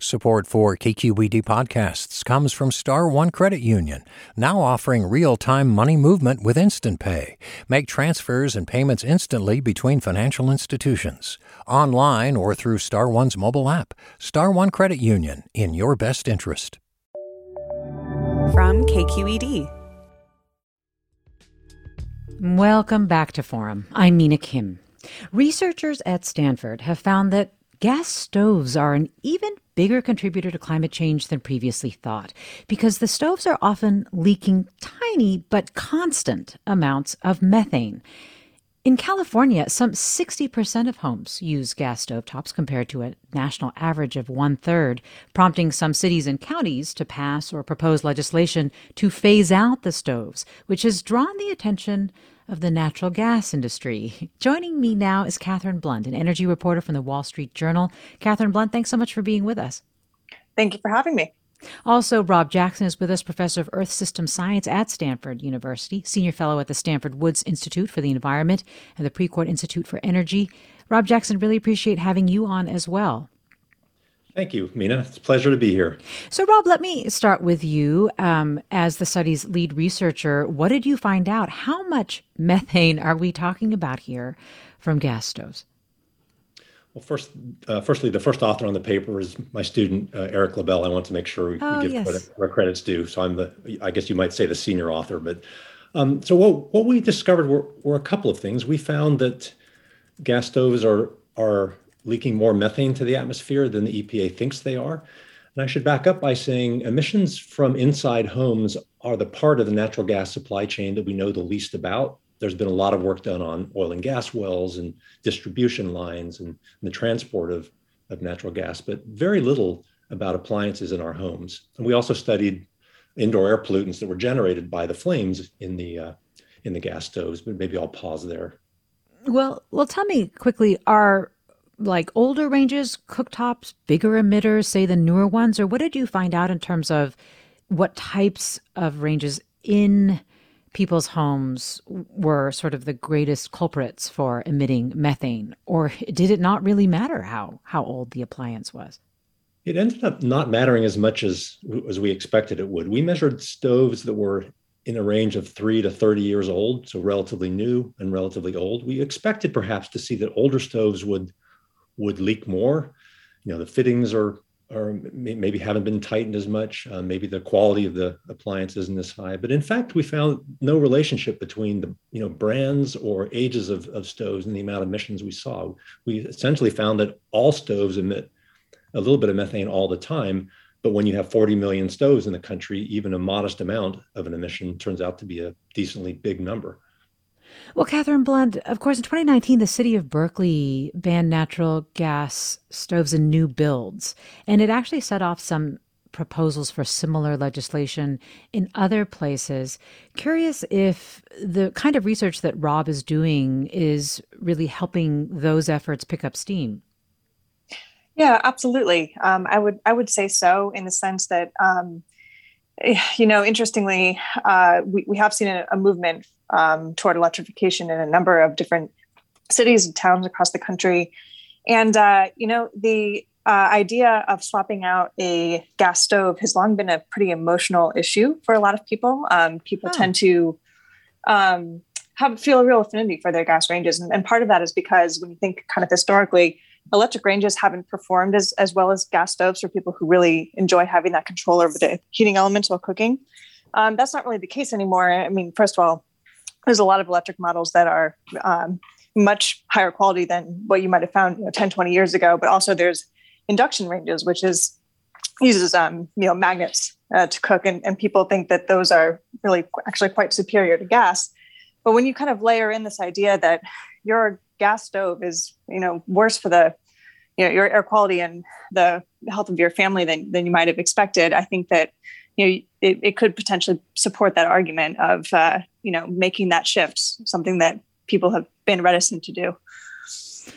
Support for KQED podcasts comes from Star One Credit Union, now offering real-time money movement with Instant Pay. Make transfers and payments instantly between financial institutions, online or through Star One's mobile app. Star One Credit Union, in your best interest. From KQED. Welcome back to Forum. I'm Mina Kim. Researchers at Stanford have found that gas stoves are an even bigger contributor to climate change than previously thought because the stoves are often leaking tiny but constant amounts of methane. In California, some 60% of homes use gas stovetops compared to a national average of one third, prompting some cities and counties to pass or propose legislation to phase out the stoves, which has drawn the attention of the natural gas industry. Joining me now is Katherine Blunt, an energy reporter from the Wall Street Journal. Katherine Blunt, thanks so much for being with us. Thank you for having me. Also, Rob Jackson is with us, professor of Earth System Science at Stanford University, senior fellow at the Stanford Woods Institute for the Environment and the Precourt Institute for Energy. Rob Jackson, really appreciate having you on as well. Thank you, Mina. It's a pleasure to be here. So, Rob, let me start with you. Um, as the study's lead researcher, what did you find out? How much methane are we talking about here from gas stoves? Well, first, uh, firstly, the first author on the paper is my student uh, Eric Lebel. I want to make sure we, oh, we give yes. credit where credit's due. So I'm the, I guess you might say, the senior author. But um, so what what we discovered were, were a couple of things. We found that gas stoves are are leaking more methane to the atmosphere than the EPA thinks they are. And I should back up by saying emissions from inside homes are the part of the natural gas supply chain that we know the least about. There's been a lot of work done on oil and gas wells and distribution lines and, and the transport of, of natural gas, but very little about appliances in our homes. And we also studied indoor air pollutants that were generated by the flames in the uh, in the gas stoves. But maybe I'll pause there. Well, well, tell me quickly: Are like older ranges, cooktops, bigger emitters, say the newer ones, or what did you find out in terms of what types of ranges in people's homes were sort of the greatest culprits for emitting methane, or did it not really matter how how old the appliance was? It ended up not mattering as much as as we expected it would. We measured stoves that were in a range of three to 30 years old, so relatively new and relatively old. We expected perhaps to see that older stoves would would leak more. You know, the fittings are or maybe haven't been tightened as much. Uh, maybe the quality of the appliance isn't as high. But in fact, we found no relationship between the you know brands or ages of, of stoves and the amount of emissions we saw. We essentially found that all stoves emit a little bit of methane all the time. But when you have 40 million stoves in the country, even a modest amount of an emission turns out to be a decently big number. Well, Katherine Blunt, of course, in 2019, the city of Berkeley banned natural gas stoves in new builds, and it actually set off some proposals for similar legislation in other places. Curious if the kind of research that Rob is doing is really helping those efforts pick up steam. Yeah, absolutely. Um, I would I would say so in the sense that um, you know, interestingly, uh, we we have seen a, a movement um, toward electrification in a number of different cities and towns across the country. And, uh, you know, the uh, idea of swapping out a gas stove has long been a pretty emotional issue for a lot of people. Um, people tend to um, have feel a real affinity for their gas ranges. And, and, part of that is because when you think kind of historically, electric ranges haven't performed as, as well as gas stoves for people who really enjoy having that control over the heating elements while cooking. Um, that's not really the case anymore. I mean, first of all, there's a lot of electric models that are um, much higher quality than what you might have found you know, 10 20 years ago but also there's induction ranges which is uses um, you know magnets uh, to cook and, and people think that those are really actually quite superior to gas. But when you kind of layer in this idea that your gas stove is you know worse for the you know your air quality and the health of your family than, than you might have expected i think that you know it, it could potentially support that argument of uh, you know making that shift something that people have been reticent to do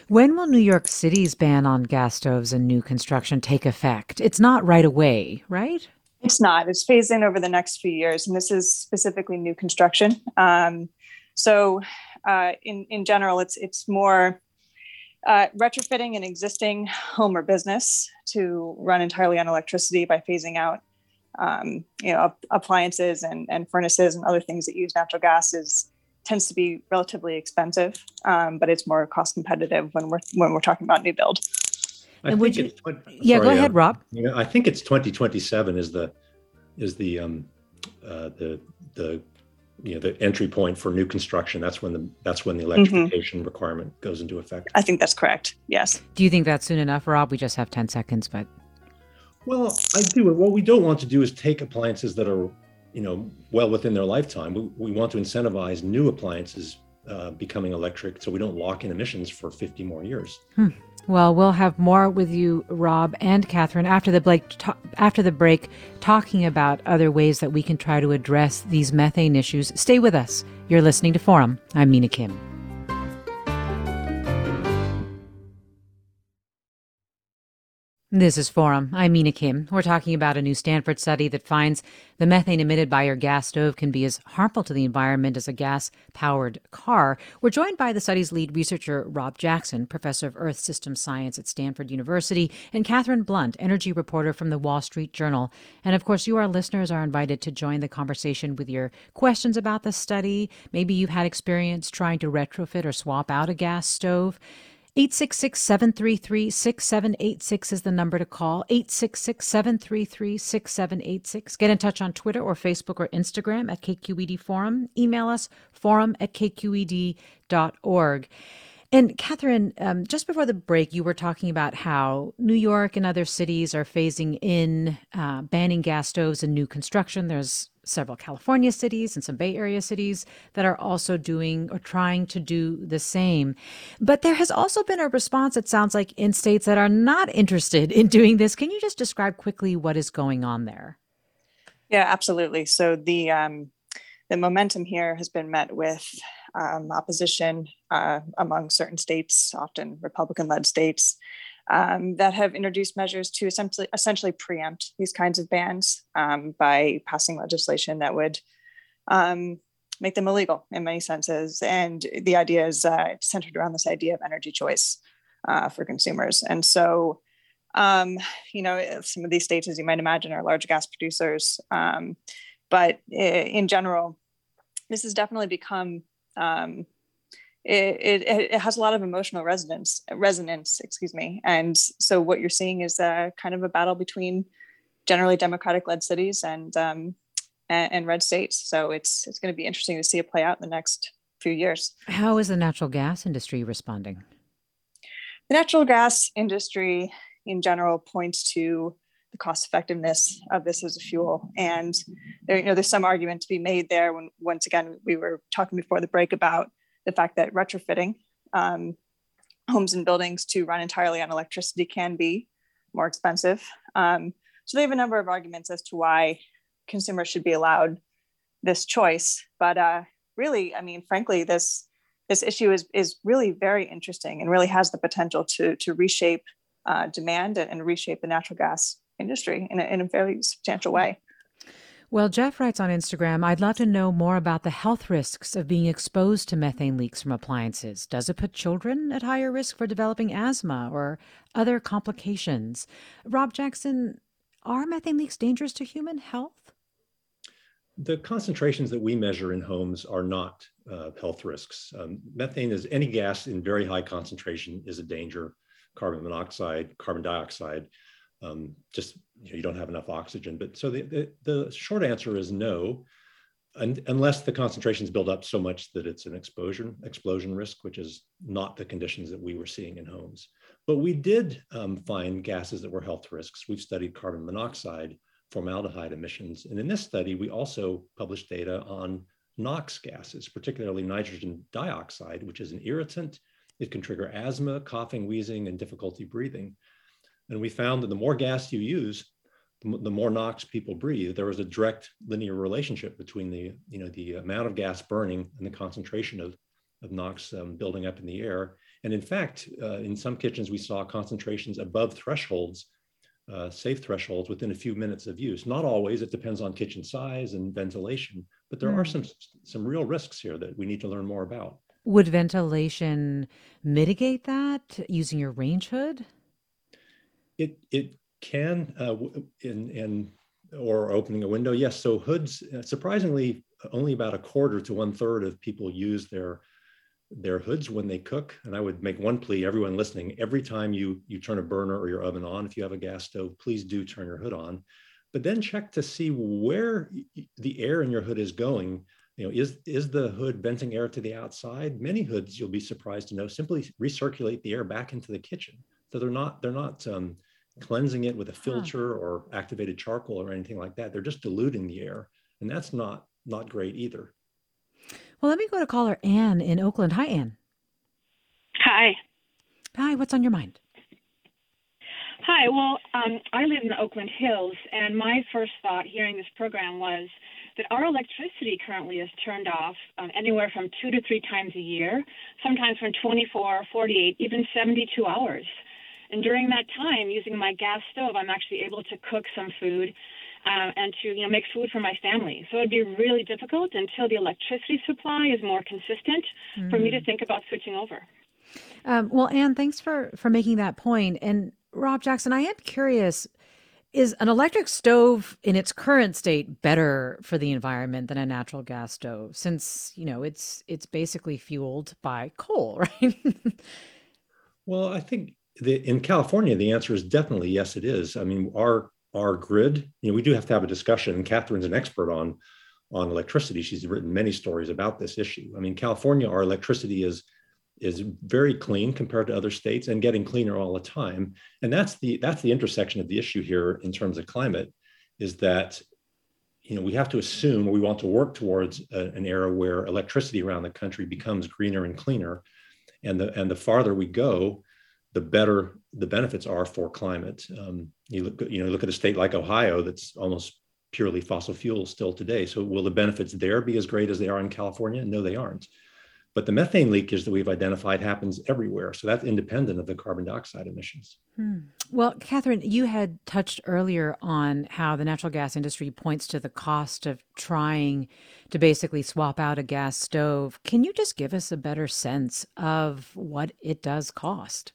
When will New York City's ban on gas stoves and new construction take effect? It's not right away, right? It's not. It's phased in over the next few years, and this is specifically new construction. Um, so, uh, in in general, it's it's more uh, retrofitting an existing home or business to run entirely on electricity by phasing out, um, you know, appliances and and furnaces and other things that use natural gas is tends to be relatively expensive, um, but it's more cost competitive when we're when we're talking about new build. I and would you? 20, yeah, sorry, go ahead, uh, Rob. You I think it's 2027 is the is the um, uh, the the you know the entry point for new construction. That's when the that's when the mm-hmm. electrification mm-hmm. requirement goes into effect. I think that's correct. Yes. Do you think that's soon enough, Rob? We just have 10 seconds, but. Well, I do. What we don't want to do is take appliances that are, you know, well within their lifetime. We, we want to incentivize new appliances uh, becoming electric so we don't lock in emissions for 50 more years. Hmm. Well, we'll have more with you, Rob and Katherine, after the break. after the break, talking about other ways that we can try to address these methane issues. Stay with us. You're listening to Forum. I'm Mina Kim. This is Forum. I'm Mina Kim. We're talking about a new Stanford study that finds the methane emitted by your gas stove can be as harmful to the environment as a gas powered car. We're joined by the study's lead researcher, Rob Jackson, professor of Earth System Science at Stanford University, and Katherine Blunt, energy reporter from the Wall Street Journal. And of course, you, our listeners, are invited to join the conversation with your questions about the study. Maybe you've had experience trying to retrofit or swap out a gas stove. 866 733 6786 is the number to call. 866 733 6786. Get in touch on Twitter or Facebook or Instagram at KQED Forum. Email us forum at kqed.org. And Katherine, um, just before the break, you were talking about how New York and other cities are phasing in uh, banning gas stoves in new construction. There's several California cities and some Bay Area cities that are also doing or trying to do the same. But there has also been a response, it sounds like, in states that are not interested in doing this. Can you just describe quickly what is going on there? Yeah, absolutely. So the um, the momentum here has been met with um, opposition uh, among certain states, often Republican-led states um, that have introduced measures to essentially essentially preempt these kinds of bans um, by passing legislation that would um, make them illegal in many senses. And the idea is uh, centered around this idea of energy choice uh, for consumers. And so, um, you know, some of these states, as you might imagine, are large gas producers. Um, but in general, this has definitely become um, it, it, it, has a lot of emotional resonance resonance excuse me. And so what you're seeing is a kind of a battle between generally democratic led cities and um, and, and red states. So it's it's going to be interesting to see it play out in the next few years. How is the natural gas industry responding? The natural gas industry in general points to the cost effectiveness of this as a fuel and there you know there's some argument to be made there when once again we were talking before the break about the fact that retrofitting um, homes and buildings to run entirely on electricity can be more expensive. Um, so they have a number of arguments as to why consumers should be allowed this choice. But uh, really, I mean, frankly, this this issue is is really very interesting and really has the potential to to reshape uh, demand and, and, reshape the natural gas industry in a, in a very substantial way. Well, Jeff writes on Instagram I'd love to know more about the health risks of being exposed to methane leaks from appliances. Does it put children at higher risk for developing asthma or other complications? Rob Jackson, are methane leaks dangerous to human health? The concentrations that we measure in homes are not uh, health risks. Um, methane is any gas in very high concentration is a danger. Carbon monoxide, carbon dioxide um, just you, know, you, don't have enough oxygen. But so the, the, the short answer is no, and, unless the concentrations build up so much that it's an explosion explosion risk, which is not the conditions that we were seeing in homes. But we did um, find gases that were health risks. We've studied carbon monoxide, formaldehyde emissions, and in this study we also published data on NOx gases, particularly nitrogen dioxide, which is an irritant. It can trigger asthma, coughing, wheezing, and difficulty breathing. And we found that the more gas you use, the more NOx people breathe. There was a direct linear relationship between the, you know, the amount of gas burning and the concentration of, of NOx um, building up in the air. And in fact, uh, in some kitchens, we saw concentrations above thresholds, uh, safe thresholds within a few minutes of use. Not always, it depends on kitchen size and ventilation, but there mm. are hmm. some, some real risks here that we need to learn more about. Would ventilation mitigate that using your range hood? It, it can, uh, in, in, or opening a window, yes. So hoods, uh, surprisingly, only about a quarter to one third of people use their their hoods when they cook. And I would make one plea, everyone listening, every time you you turn a burner or your oven on, if you have a gas stove, please do turn your hood on. But then check to see where the air in your hood is going. You know, is is the hood venting air to the outside? Many hoods, you'll be surprised to know, simply recirculate the air back into the kitchen. So they're not they're not um, cleansing it with a filter huh. or activated charcoal or anything like that. They're just diluting the air, and that's not not great either. Well, let me go to caller Anne in Oakland. Hi, Anne. Hi. Hi, what's on your mind? Hi, well, um, I live in the Oakland Hills, and my first thought hearing this program was that our electricity currently is turned off um, anywhere from two to three times a year, sometimes from 24, 48, even 72 hours. And during that time, using my gas stove, I'm actually able to cook some food uh, and to you know make food for my family. So it'd be really difficult until the electricity supply is more consistent mm-hmm. for me to mm-hmm. think about switching over. Um, well, Anne, thanks for for making that point. And Rob Jackson, I am curious. Is an electric stove in its current state better for the environment than a natural gas stove since, you know, it's it's basically fueled by coal, right? well, I think the, in California the answer is definitely yes it is. I mean, our our grid, you know, we do have to have a discussion. Katherine's an expert on on electricity. She's written many stories about this issue. I mean, California, our electricity is is very clean compared to other states and getting cleaner all the time. And that's the that's the intersection of the issue here in terms of climate, is that you know we have to assume we want to work towards a, an era where electricity around the country becomes greener and cleaner, and the and the farther we go, the better the benefits are for climate. Um, you look, you know, look at a state like Ohio that's almost purely fossil fuel still today. So will the benefits there be as great as they are in California? No, they aren't. But the methane leakage that we've identified happens everywhere. So that's independent of the carbon dioxide emissions. Hmm. Well, Katherine, you had touched earlier on how the natural gas industry points to the cost of trying to basically swap out a gas stove. Can you just give us a better sense of what it does cost?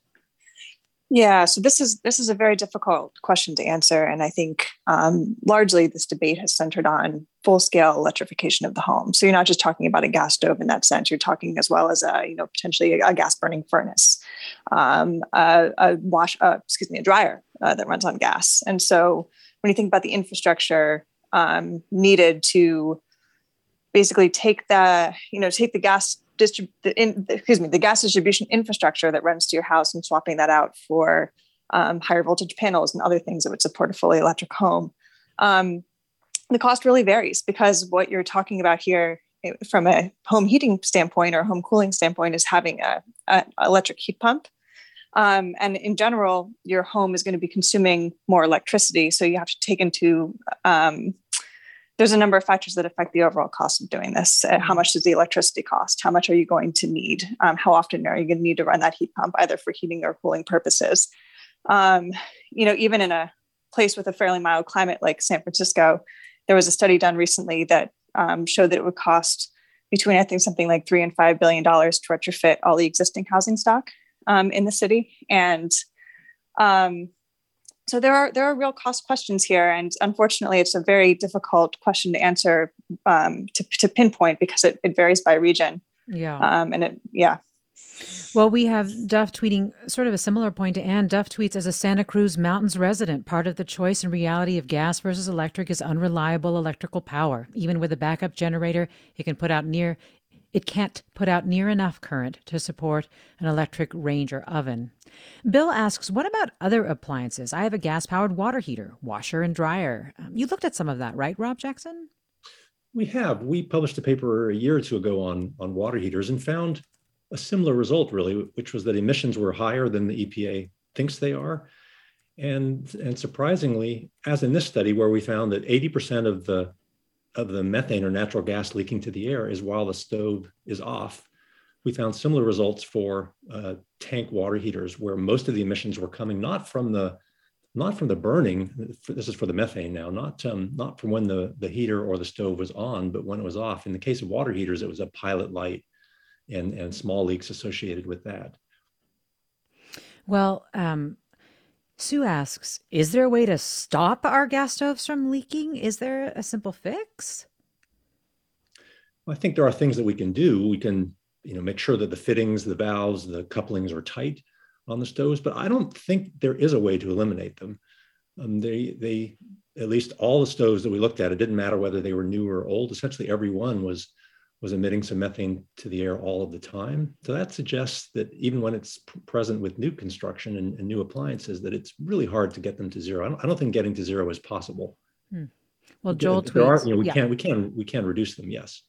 Yeah, so this is this is a very difficult question to answer, and I think um, largely this debate has centered on full scale electrification of the home. So you're not just talking about a gas stove in that sense; you're talking as well as a you know potentially a, a gas burning furnace, um, a, a, wash, uh, excuse me, a dryer uh, that runs on gas. And so when you think about the infrastructure um, needed to basically take the you know take the gas distrib- the in, excuse me, the gas distribution infrastructure that runs to your house and swapping that out for um, higher voltage panels and other things that would support a fully electric home. Um, the cost really varies because what you're talking about here eh, from a home heating standpoint or home cooling standpoint is having a, a electric heat pump. Um, and in general, your home is going to be consuming more electricity. So you have to take into um, there's a number of factors that affect the overall cost of doing this. Uh, how mm-hmm. much does the electricity cost? How much are you going to need? Um, how often are you going to need to run that heat pump, either for heating or cooling purposes? Um, you know, even in a place with a fairly mild climate like San Francisco, there was a study done recently that um, showed that it would cost between I think something like three and five billion dollars to retrofit all the existing housing stock um, in the city, and um, so there are there are real cost questions here, and unfortunately, it's a very difficult question to answer um, to, to pinpoint because it, it varies by region. Yeah, um, and it yeah. Well, we have Duff tweeting sort of a similar point to Anne. Duff tweets as a Santa Cruz Mountains resident, part of the choice and reality of gas versus electric is unreliable electrical power. Even with a backup generator, it can put out near it can't put out near enough current to support an electric range or oven. Bill asks, What about other appliances? I have a gas powered water heater, washer, and dryer. Um, you looked at some of that, right, Rob Jackson? We have. We published a paper a year or two ago on, on water heaters and found a similar result, really, which was that emissions were higher than the EPA thinks they are. And, and surprisingly, as in this study, where we found that 80% of the of the methane or natural gas leaking to the air is while the stove is off. We found similar results for uh, tank water heaters, where most of the emissions were coming not from the not from the burning. This is for the methane now, not um, not from when the the heater or the stove was on, but when it was off. In the case of water heaters, it was a pilot light, and and small leaks associated with that. Well, um, Sue asks, is there a way to stop our gas stoves from leaking? Is there a simple fix? I think there are things that we can do. We can, you know, make sure that the fittings, the valves, the couplings are tight on the stoves, but I don't think there is a way to eliminate them. Um, they, they, at least all the stoves that we looked at, it didn't matter whether they were new or old. Essentially, every one was was emitting some methane to the air all of the time. So that suggests that even when it's present with new construction and, and, new appliances, that it's really hard to get them to zero. I don't, I don't think getting to zero is possible. Hmm. Well, Joel there, tweets. Are, you know, we yeah. can we can we can reduce them. Yes.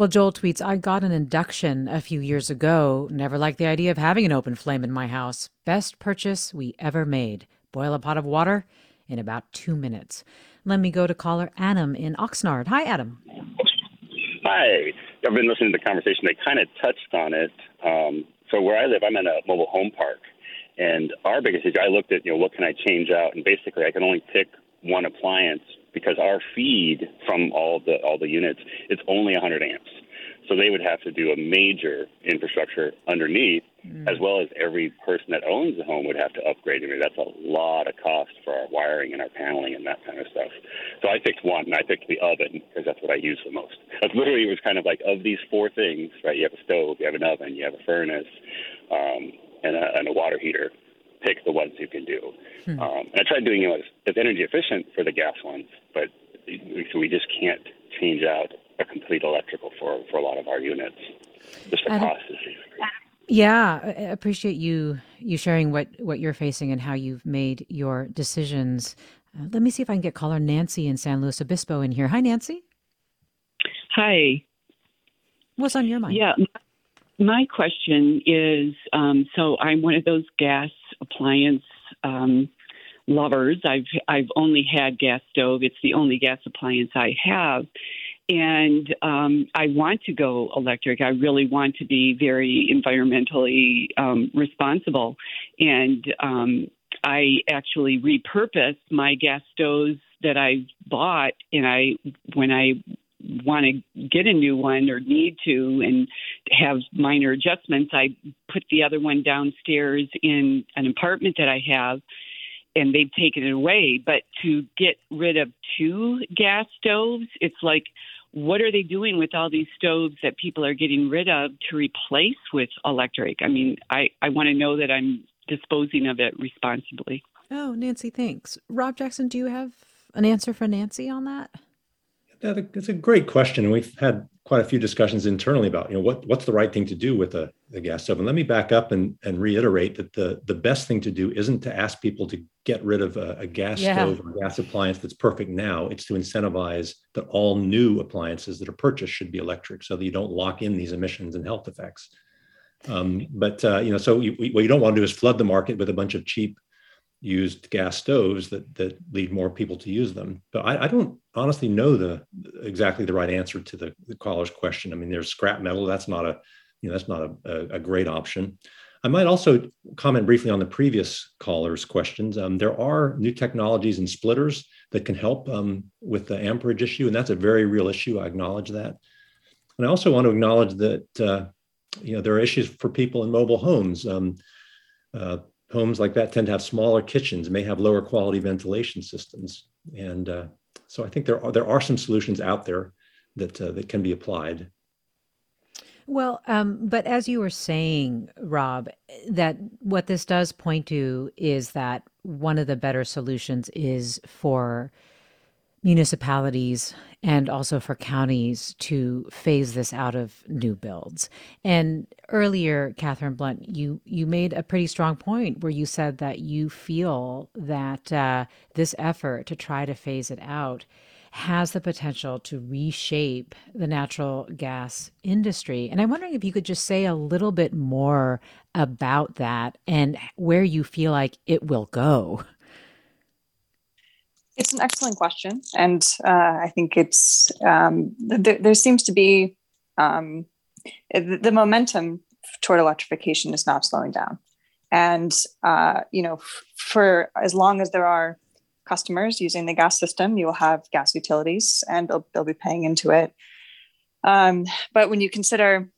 Well, Joel tweets, I got an induction a few years ago. Never liked the idea of having an open flame in my house. Best purchase we ever made. Boil a pot of water in about two minutes. Let me go to caller Adam in Oxnard. Hi, Adam. Hi. I've been listening to the conversation. They kind of touched on it. Um, so where I live, I'm in a mobile home park, and our biggest issue. I looked at you know what can I change out, and basically I can only pick one appliance because our feed from all the all the units it's only 100 amps. So they would have to do a major infrastructure underneath, mm. as well as every person that owns the home would have to upgrade. I mean, that's a lot of cost for our wiring and our paneling and that kind of stuff. So I picked one, and I picked the oven because that's what I use the most. That's literally it was kind of like of these four things, right? You have a stove, you have an oven, you have a furnace, um, and, a, and a water heater. Pick the ones you can do. Hmm. Um, and I tried doing it as, as energy efficient for the gas ones, so we just can't change out a complete electrical for, for a lot of our units. Just the cost is yeah, I appreciate you you sharing what what you're facing and how you've made your decisions. Uh, let me see if I can get caller Nancy in San Luis Obispo in here. Hi, Nancy. Hi. What's on your mind? Yeah, my question is um, so I'm one of those gas appliance um, lovers. I've I've only had gas stove. It's the only gas appliance I have, and um, I want to go electric. I really want to be very environmentally um, responsible, and um, I actually repurpose my gas stoves that I bought, and I when I want to get a new one or need to and have minor adjustments, I put the other one downstairs in an apartment that I have and they've taken it away. But to get rid of two gas stoves, it's like, what are they doing with all these stoves that people are getting rid of to replace with electric? I mean, I, I want to know that I'm disposing of it responsibly. Oh, Nancy, thanks. Rob Jackson, do you have an answer for Nancy on that? That's a great question. And we've had quite a few discussions internally about, you know, what, what's the right thing to do with a, a gas stove. And let me back up and, and reiterate that the, the best thing to do isn't to ask people to get rid of a, a gas yeah. stove or gas appliance that's perfect now. It's to incentivize that all new appliances that are purchased should be electric so that you don't lock in these emissions and health effects. Um, but, uh, you know, so you, what you don't want to do is flood the market with a bunch of cheap used gas stoves that that lead more people to use them. But I, I don't honestly know the exactly the right answer to the, the caller's question. I mean, there's scrap metal. That's not a you know that's not a, a, great option. I might also comment briefly on the previous caller's questions. Um, there are new technologies and splitters that can help um, with the amperage issue, and that's a very real issue. I acknowledge that, and I also want to acknowledge that uh, you know there are issues for people in mobile homes. Um, uh, homes like that tend to have smaller kitchens, may have lower quality ventilation systems, and uh, so I think there are there are some solutions out there that uh, that can be applied. Well, um, but as you were saying, Rob, that what this does point to is that one of the better solutions is for municipalities and also for counties to phase this out of new builds. And earlier, Katherine Blunt, you you made a pretty strong point where you said that you feel that uh, this effort to try to phase it out has the potential to reshape the natural gas industry. And I'm wondering if you could just say a little bit more about that and where you feel like it will go. It's an excellent question, and uh, I think it's um, th- there seems to be um, the momentum toward electrification is not slowing down. And, uh, you know, f- for as long as there are customers using the gas system, you will have gas utilities and they'll, they'll be paying into it. Um, but when you consider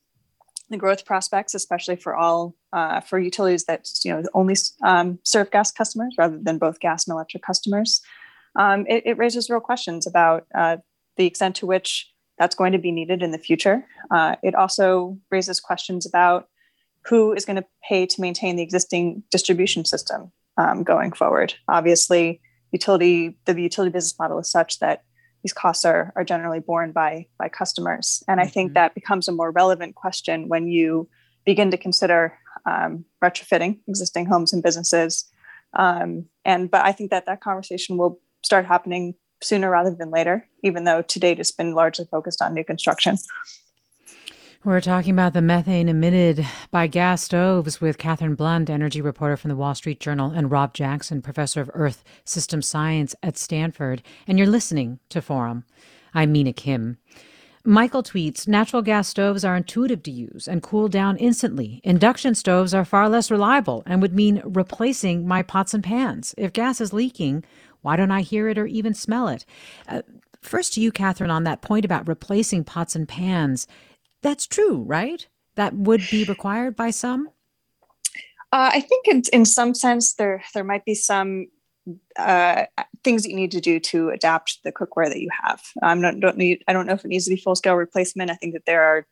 the growth prospects, especially for all uh, for utilities that you know only um, serve gas customers rather than both gas and electric customers, um, it, it, raises real questions about uh, the extent to which that's going to be needed in the future. Uh, it also raises questions about who is going to pay to maintain the existing distribution system um, going forward. Obviously, utility the utility business model is such that these costs are, are generally borne by by customers, and I think mm-hmm. that becomes a more relevant question when you begin to consider um, retrofitting existing homes and businesses. Um, and but I think that that conversation will start happening sooner rather than later, even though to date it's been largely focused on new construction. We're talking about the methane emitted by gas stoves with Katherine Blunt, energy reporter from the Wall Street Journal, and Rob Jackson, professor of Earth System Science at Stanford. And you're listening to Forum. I'm Mina Kim. Michael tweets Natural gas stoves are intuitive to use and cool down instantly. Induction stoves are far less reliable and would mean replacing my pots and pans. If gas is leaking, why don't I hear it or even smell it? Uh, first, to you, Katherine, on that point about replacing pots and pans. That's true, right? That would be required by some. Uh, I think in, in some sense there there might be some uh, things that you need to do to adapt the cookware that you have. Um, don't, don't need, I don't know if it needs to be full scale replacement. I think that there are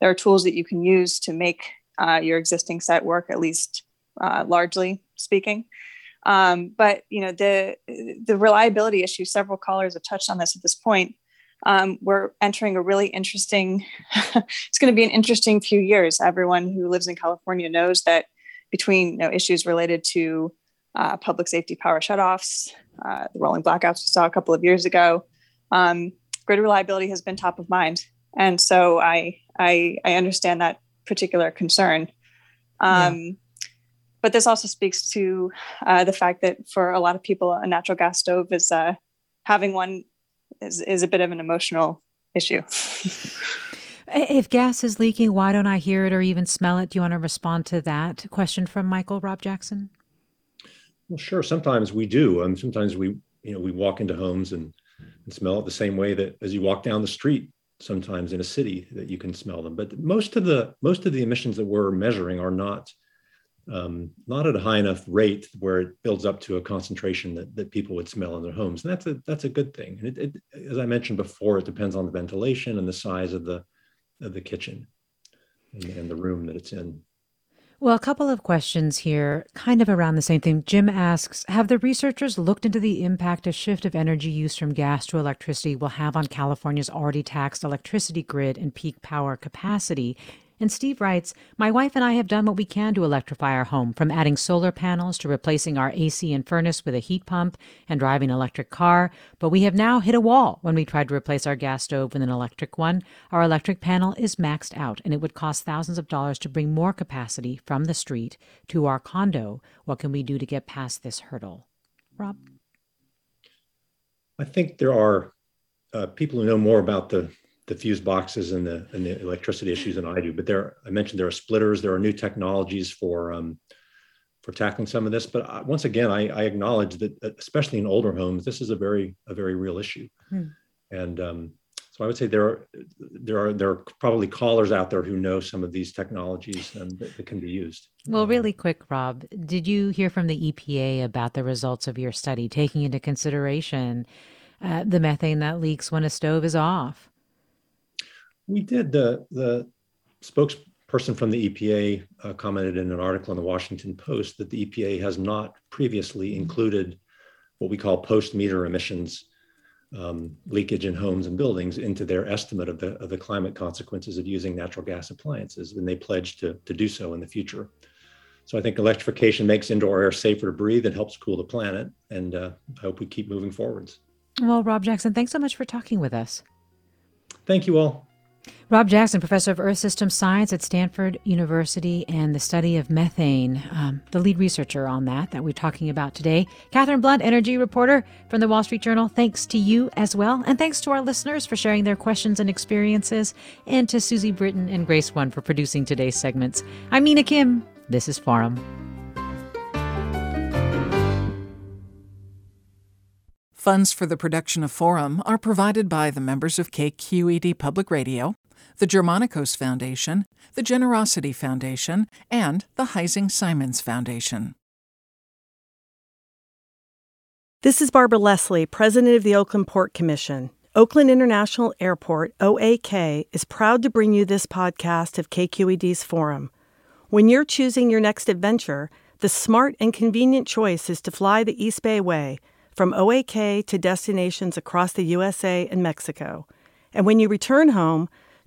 there are tools that you can use to make uh, your existing set work, at least uh, largely speaking. Um, but you know the the reliability issue. Several callers have touched on this at this point um, we're entering a really interesting it's going to be an interesting few years everyone who lives in california knows that between you know, issues related to uh, public safety power shutoffs uh, the rolling blackouts we saw a couple of years ago um, grid reliability has been top of mind and so i i, I understand that particular concern um, yeah. But this also speaks to uh, the fact that for a lot of people a natural gas stove is uh, having one is, is a bit of an emotional issue. if gas is leaking, why don't I hear it or even smell it? Do you want to respond to that question from Michael Rob Jackson? Well, sure. Sometimes we do. Um, sometimes we, you know, we walk into homes and, and smell it the same way that as you walk down the street. Sometimes in a city that you can smell them, but most of the most of the emissions that we're measuring are not um, not at a high enough rate where it builds up to a concentration that, that people would smell in their homes. And that's a that's a good thing. And it, it, as I mentioned before, it depends on the ventilation and the size of the of the kitchen and, and the room that it's in. Well, a couple of questions here, kind of around the same thing. Jim asks Have the researchers looked into the impact a shift of energy use from gas to electricity will have on California's already taxed electricity grid and peak power capacity? And Steve writes My wife and I have done what we can to electrify our home, from adding solar panels to replacing our AC and furnace with a heat pump and driving an electric car. But we have now hit a wall when we tried to replace our gas stove with an electric one. Our electric panel is maxed out, and it would cost thousands of dollars to bring more capacity from the street to our condo. What can we do to get past this hurdle? Rob? I think there are uh, people who know more about the the fuse boxes and the and the electricity issues than I do. But there, I mentioned there are splitters. There are new technologies for um, for tackling some of this. But I, once again, I, I, acknowledge that, especially in older homes, this is a very a very real issue. Hmm. And um, so I would say there are there are there are probably callers out there who know some of these technologies and that, that can be used. Well, really quick, Rob, did you hear from the EPA about the results of your study, taking into consideration uh, the methane that leaks when a stove is off? We did. The the spokesperson from the EPA uh, commented in an article in the Washington Post that the EPA has not previously included what we call post meter emissions um, leakage in homes and buildings into their estimate of the, of the climate consequences of using natural gas appliances, and they pledged to, to do so in the future. So I think electrification makes indoor air safer to breathe and helps cool the planet, and uh, I hope we keep moving forwards. Well, Rob Jackson, thanks so much for talking with us. Thank you all. Rob Jackson, professor of Earth System Science at Stanford University and the study of methane, um, the lead researcher on that that we're talking about today. Katherine Blunt, energy reporter from the Wall Street Journal. Thanks to you as well. And thanks to our listeners for sharing their questions and experiences, and to Susie Britton and Grace One for producing today's segments. I'm Mina Kim. This is Forum. Funds for the production of Forum are provided by the members of KQED Public Radio the Germanacos Foundation, the Generosity Foundation, and the Heising Simons Foundation. This is Barbara Leslie, President of the Oakland Port Commission. Oakland International Airport, OAK, is proud to bring you this podcast of KQED's Forum. When you're choosing your next adventure, the smart and convenient choice is to fly the East Bay Way from OAK to destinations across the USA and Mexico. And when you return home,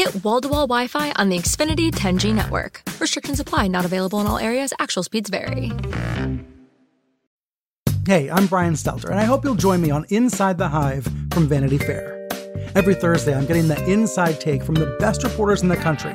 Get wall-to-wall Wi-Fi on the Xfinity 10G network. Restrictions apply. Not available in all areas. Actual speeds vary. Hey, I'm Brian Stelter, and I hope you'll join me on Inside the Hive from Vanity Fair. Every Thursday, I'm getting the inside take from the best reporters in the country